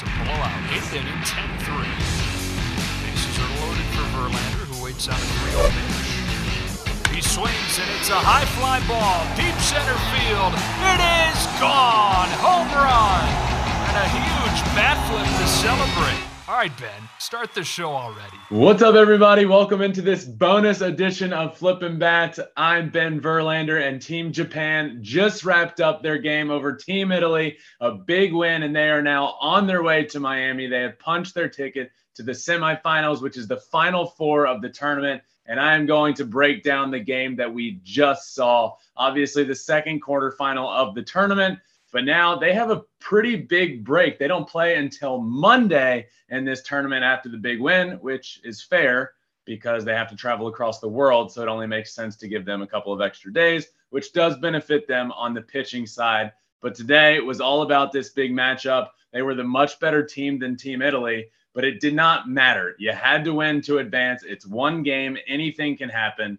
It's a blowout. Eighth inning, 10 3. Bases are loaded for Verlander, who waits out a 3 0 pitch. He swings, and it's a high fly ball, deep center field. It is gone! Home run! And a huge bat flip to celebrate. All right, Ben, start the show already. What's up, everybody? Welcome into this bonus edition of Flippin' Bats. I'm Ben Verlander, and Team Japan just wrapped up their game over Team Italy. A big win, and they are now on their way to Miami. They have punched their ticket to the semifinals, which is the final four of the tournament. And I am going to break down the game that we just saw. Obviously, the second quarterfinal of the tournament. But now they have a pretty big break. They don't play until Monday in this tournament after the big win, which is fair because they have to travel across the world. So it only makes sense to give them a couple of extra days, which does benefit them on the pitching side. But today it was all about this big matchup. They were the much better team than Team Italy, but it did not matter. You had to win to advance. It's one game, anything can happen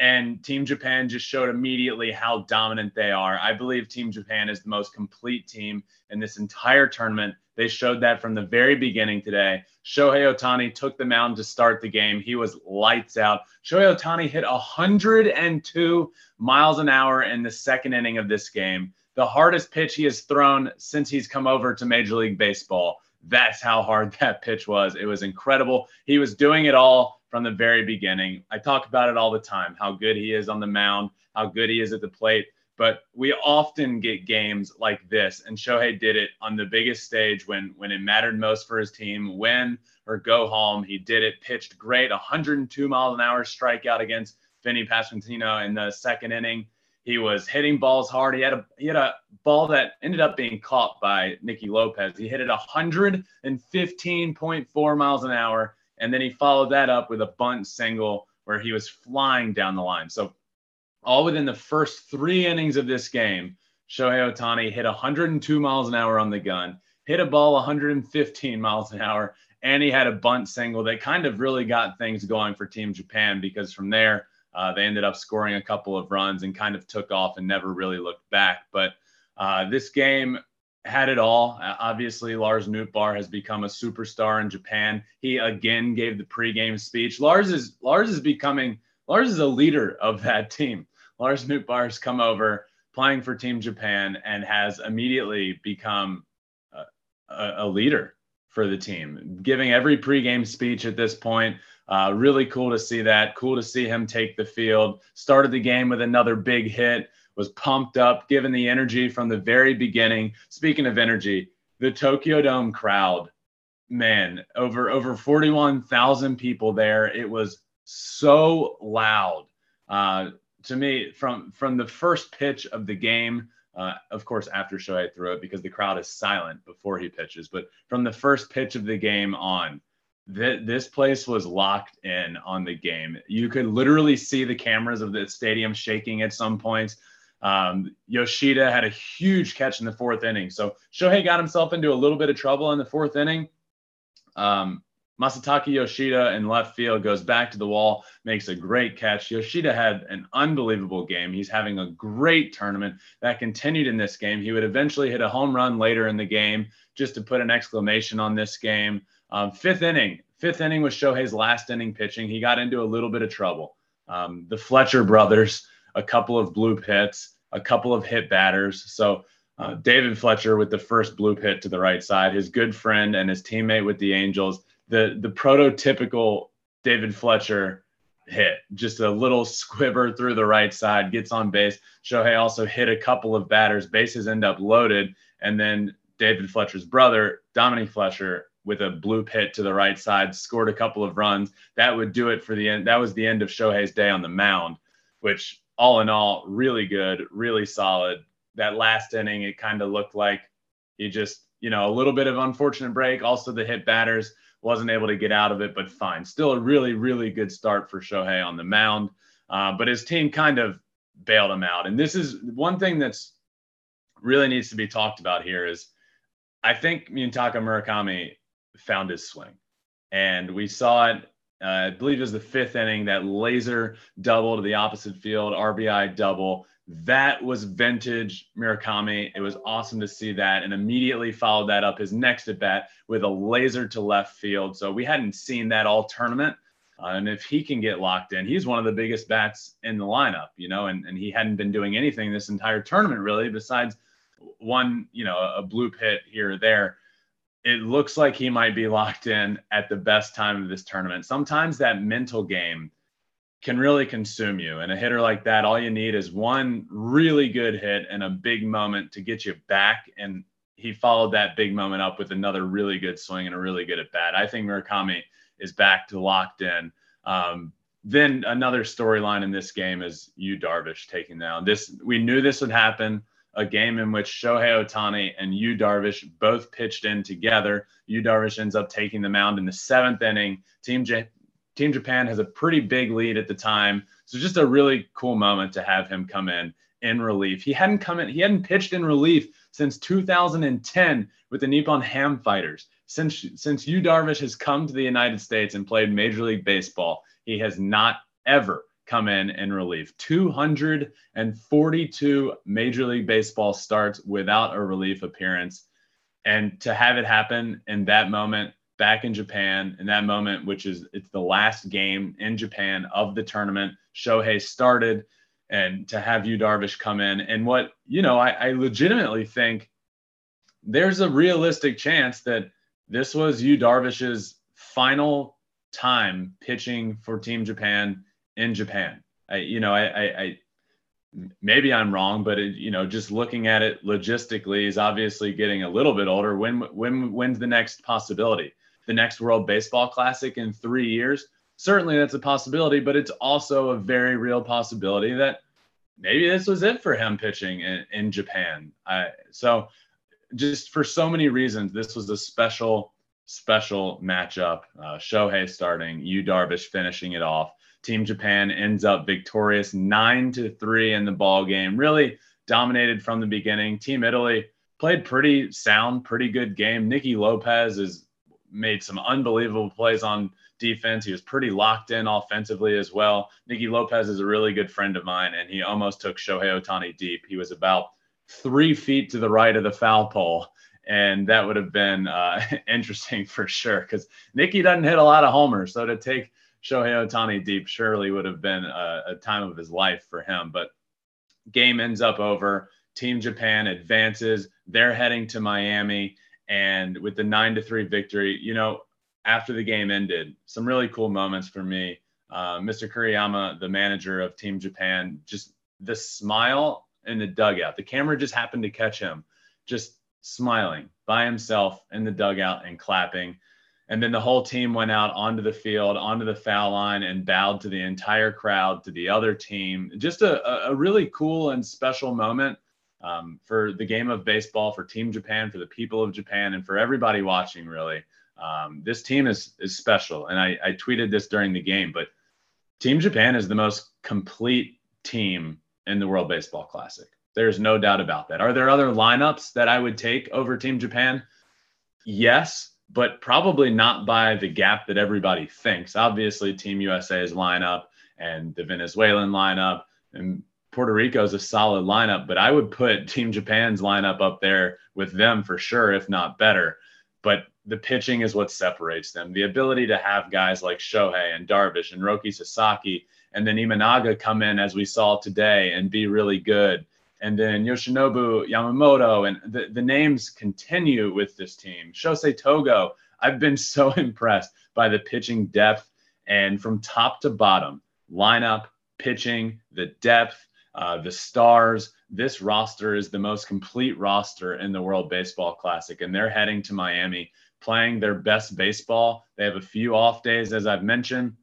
and Team Japan just showed immediately how dominant they are. I believe Team Japan is the most complete team in this entire tournament. They showed that from the very beginning today. Shohei Ohtani took the mound to start the game. He was lights out. Shohei Ohtani hit 102 miles an hour in the second inning of this game. The hardest pitch he has thrown since he's come over to Major League Baseball. That's how hard that pitch was. It was incredible. He was doing it all from the very beginning. I talk about it all the time how good he is on the mound, how good he is at the plate. But we often get games like this, and Shohei did it on the biggest stage when when it mattered most for his team, win or go home. He did it, pitched great, 102 miles an hour strikeout against Vinny Pasquantino in the second inning. He was hitting balls hard. He had a he had a ball that ended up being caught by Nicky Lopez. He hit it 115.4 miles an hour and then he followed that up with a bunt single where he was flying down the line. So, all within the first three innings of this game, Shohei Ohtani hit 102 miles an hour on the gun, hit a ball 115 miles an hour, and he had a bunt single that kind of really got things going for Team Japan because from there, uh, they ended up scoring a couple of runs and kind of took off and never really looked back. But uh, this game had it all. Obviously, Lars Nootbaar has become a superstar in Japan. He again gave the pregame speech. Lars is Lars is becoming Lars is a leader of that team. Lars Nootbaar has come over playing for Team Japan and has immediately become a, a, a leader for the team, giving every pregame speech at this point. Uh, really cool to see that. Cool to see him take the field. Started the game with another big hit was pumped up, given the energy from the very beginning. Speaking of energy, the Tokyo Dome crowd, man, over over 41,000 people there. It was so loud. Uh, to me, from from the first pitch of the game, uh, of course, after Shohei threw it because the crowd is silent before he pitches, but from the first pitch of the game on, th- this place was locked in on the game. You could literally see the cameras of the stadium shaking at some points. Um, Yoshida had a huge catch in the fourth inning. So Shohei got himself into a little bit of trouble in the fourth inning. Um, Masataka Yoshida in left field goes back to the wall, makes a great catch. Yoshida had an unbelievable game. He's having a great tournament that continued in this game. He would eventually hit a home run later in the game just to put an exclamation on this game. Um, fifth inning, fifth inning was Shohei's last inning pitching. He got into a little bit of trouble. Um, the Fletcher brothers a couple of bloop hits, a couple of hit batters. So uh, David Fletcher with the first bloop hit to the right side, his good friend and his teammate with the Angels, the the prototypical David Fletcher hit, just a little squiver through the right side, gets on base. Shohei also hit a couple of batters, bases end up loaded, and then David Fletcher's brother, Dominic Fletcher, with a bloop hit to the right side, scored a couple of runs. That would do it for the end. That was the end of Shohei's day on the mound, which all in all, really good, really solid. That last inning, it kind of looked like He just, you know, a little bit of unfortunate break. Also, the hit batters wasn't able to get out of it, but fine. Still a really, really good start for Shohei on the mound. Uh, but his team kind of bailed him out. And this is one thing that's really needs to be talked about here is I think Munetaka Murakami found his swing. And we saw it, I believe it was the fifth inning, that laser double to the opposite field, RBI double. That was vintage Murakami. It was awesome to see that. And immediately followed that up his next at bat with a laser to left field. So we hadn't seen that all tournament. Uh, and if he can get locked in, he's one of the biggest bats in the lineup, you know, and, and he hadn't been doing anything this entire tournament really besides one, you know, a bloop hit here or there. It looks like he might be locked in at the best time of this tournament. Sometimes that mental game can really consume you. And a hitter like that, all you need is one really good hit and a big moment to get you back. And he followed that big moment up with another really good swing and a really good at bat. I think Murakami is back to locked in. Um, then another storyline in this game is Yu Darvish taking down this. We knew this would happen. A game in which Shohei Ohtani and Yu Darvish both pitched in together. Yu Darvish ends up taking the mound in the seventh inning. Team J- Team Japan has a pretty big lead at the time, so just a really cool moment to have him come in in relief. He hadn't come in, he hadn't pitched in relief since 2010 with the Nippon Ham Fighters since since Yu Darvish has come to the United States and played Major League Baseball, he has not ever come in in relief. 242 Major League Baseball starts without a relief appearance, and to have it happen in that moment back in Japan, in that moment, which is it's the last game in Japan of the tournament. Shohei started, and to have Yu Darvish come in, and what you know, I, I legitimately think there's a realistic chance that this was Yu Darvish's final time pitching for Team Japan in Japan. I, you know, I, I, I maybe I'm wrong, but it, you know, just looking at it logistically, is obviously getting a little bit older. When, when, when's the next possibility? The next World Baseball Classic in three years? Certainly, that's a possibility, but it's also a very real possibility that maybe this was it for him pitching in, in Japan. I, so just for so many reasons, this was a special, special matchup. Uh, Shohei starting, Yu Darvish finishing it off. Team Japan ends up victorious nine to three in the ball game. Really dominated from the beginning. Team Italy played pretty sound, pretty good game. Nicky Lopez has made some unbelievable plays on defense. He was pretty locked in offensively as well. Nicky Lopez is a really good friend of mine, and he almost took Shohei Ohtani deep. He was about three feet to the right of the foul pole. And that would have been uh, interesting for sure because Nicky doesn't hit a lot of homers. So to take Shohei Ohtani deep surely would have been a, a time of his life for him. But game ends up over. Team Japan advances. They're heading to Miami. And with the nine to three victory, you know, after the game ended, some really cool moments for me. Uh, Mr. Kuriyama, the manager of Team Japan, just the smile in the dugout. The camera just happened to catch him just smiling by himself in the dugout and clapping. And then the whole team went out onto the field, onto the foul line, and bowed to the entire crowd, to the other team. Just a, a really cool and special moment um, for the game of baseball, for Team Japan, for the people of Japan, and for everybody watching, really. Um, this team is, is special. And I, I tweeted this during the game, but Team Japan is the most complete team in the World Baseball Classic. There's no doubt about that. Are there other lineups that I would take over Team Japan? Yes, but probably not by the gap that everybody thinks. Obviously, Team USA's lineup and the Venezuelan lineup and Puerto Rico is a solid lineup, but I would put Team Japan's lineup up there with them for sure, if not better. But the pitching is what separates them. The ability to have guys like Shohei and Darvish and Roki Sasaki and then Imanaga come in as we saw today and be really good. And then Yoshinobu Yamamoto and the, the names continue with this team. Shosei Togo, I've been so impressed by the pitching depth and from top to bottom, lineup, pitching, the depth, uh, the stars. This roster is the most complete roster in the World Baseball Classic, and they're heading to Miami playing their best baseball. They have a few off days, as I've mentioned.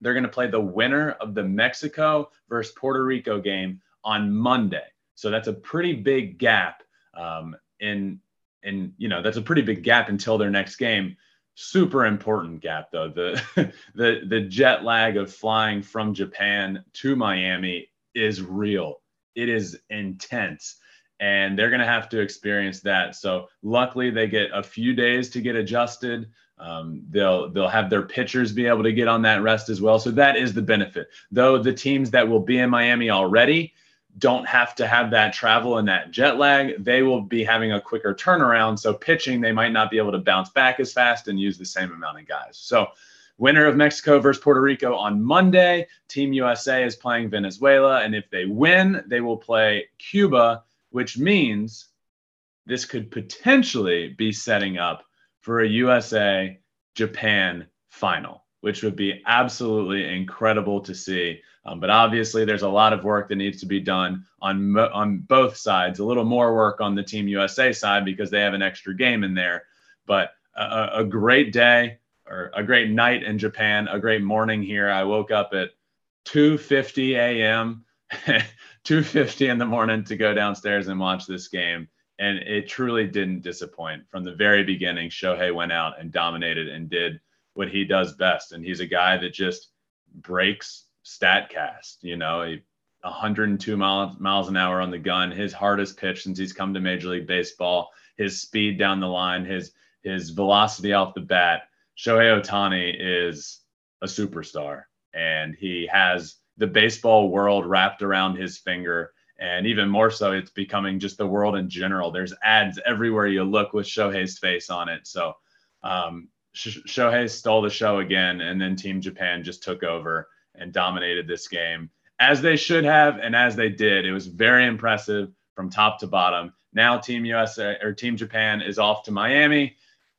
They're going to play the winner of the Mexico versus Puerto Rico game on Monday. So that's a pretty big gap um, in and you know that's a pretty big gap until their next game. Super important gap though. The the the jet lag of flying from Japan to Miami is real. It is intense and they're going to have to experience that. So luckily they get a few days to get adjusted. Um, they'll they'll have their pitchers be able to get on that rest as well. So that is the benefit. Though the teams that will be in Miami already don't have to have that travel and that jet lag, they will be having a quicker turnaround. So pitching, they might not be able to bounce back as fast and use the same amount of guys. So winner of Mexico versus Puerto Rico on Monday. Team USA is playing Venezuela, and if they win, they will play Cuba, which means this could potentially be setting up for a USA Japan final, which would be absolutely incredible to see. Um, but obviously, there's a lot of work that needs to be done on mo- on both sides. A little more work on the Team USA side because they have an extra game in there. But a, a great day or a great night in Japan, a great morning here. I woke up at 2:50 a.m. 2:50 in the morning to go downstairs and watch this game and it truly didn't disappoint from the very beginning. Shohei went out and dominated and did what he does best, and he's a guy that just breaks Statcast. You know, he, 102 miles miles an hour on the gun, his hardest pitch since he's come to Major League Baseball, his speed down the line, his his velocity off the bat. Shohei Ohtani is a superstar, and he has the baseball world wrapped around his finger and even more so, it's becoming just the world in general. There's ads everywhere you look with Shohei's face on it. So um, Shohei stole the show again, and then Team Japan just took over and dominated this game as they should have and as they did. It was very impressive from top to bottom. Now Team USA or Team Japan is off to Miami,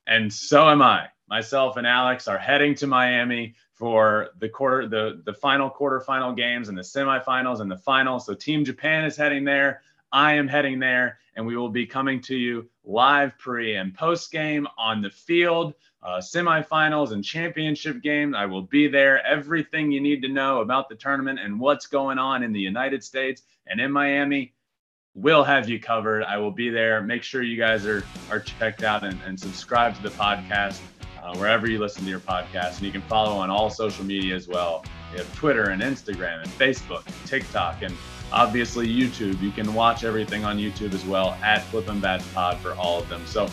and so am I. Myself and Alex are heading to Miami for the quarter, the the final quarterfinal games and the semifinals and the final. So Team Japan is heading there. I am heading there, and we will be coming to you live pre and post game on the field, uh, semifinals and championship game. I will be there. Everything you need to know about the tournament and what's going on in the United States and in Miami will have you covered. I will be there. Make sure you guys are are checked out and, and subscribe to the podcast uh, wherever you listen to your podcast. And you can follow on all social media as well. We have Twitter and Instagram and Facebook and TikTok and obviously YouTube. You can watch everything on YouTube as well at Flippin' Bats Pod for all of them. So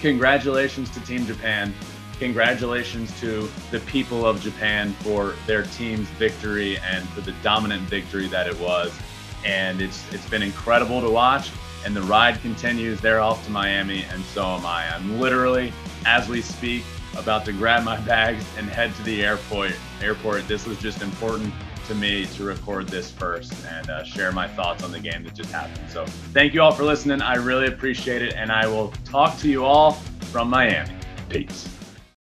congratulations to Team Japan. Congratulations to the people of Japan for their team's victory and for the dominant victory that it was. And it's it's been incredible to watch and the ride continues. They're off to Miami, and so am I. I'm literally, as we speak, about to grab my bags and head to the airport. Airport. This was just important to me to record this first and uh, share my thoughts on the game that just happened. So thank you all for listening. I really appreciate it, and I will talk to you all from Miami. Peace.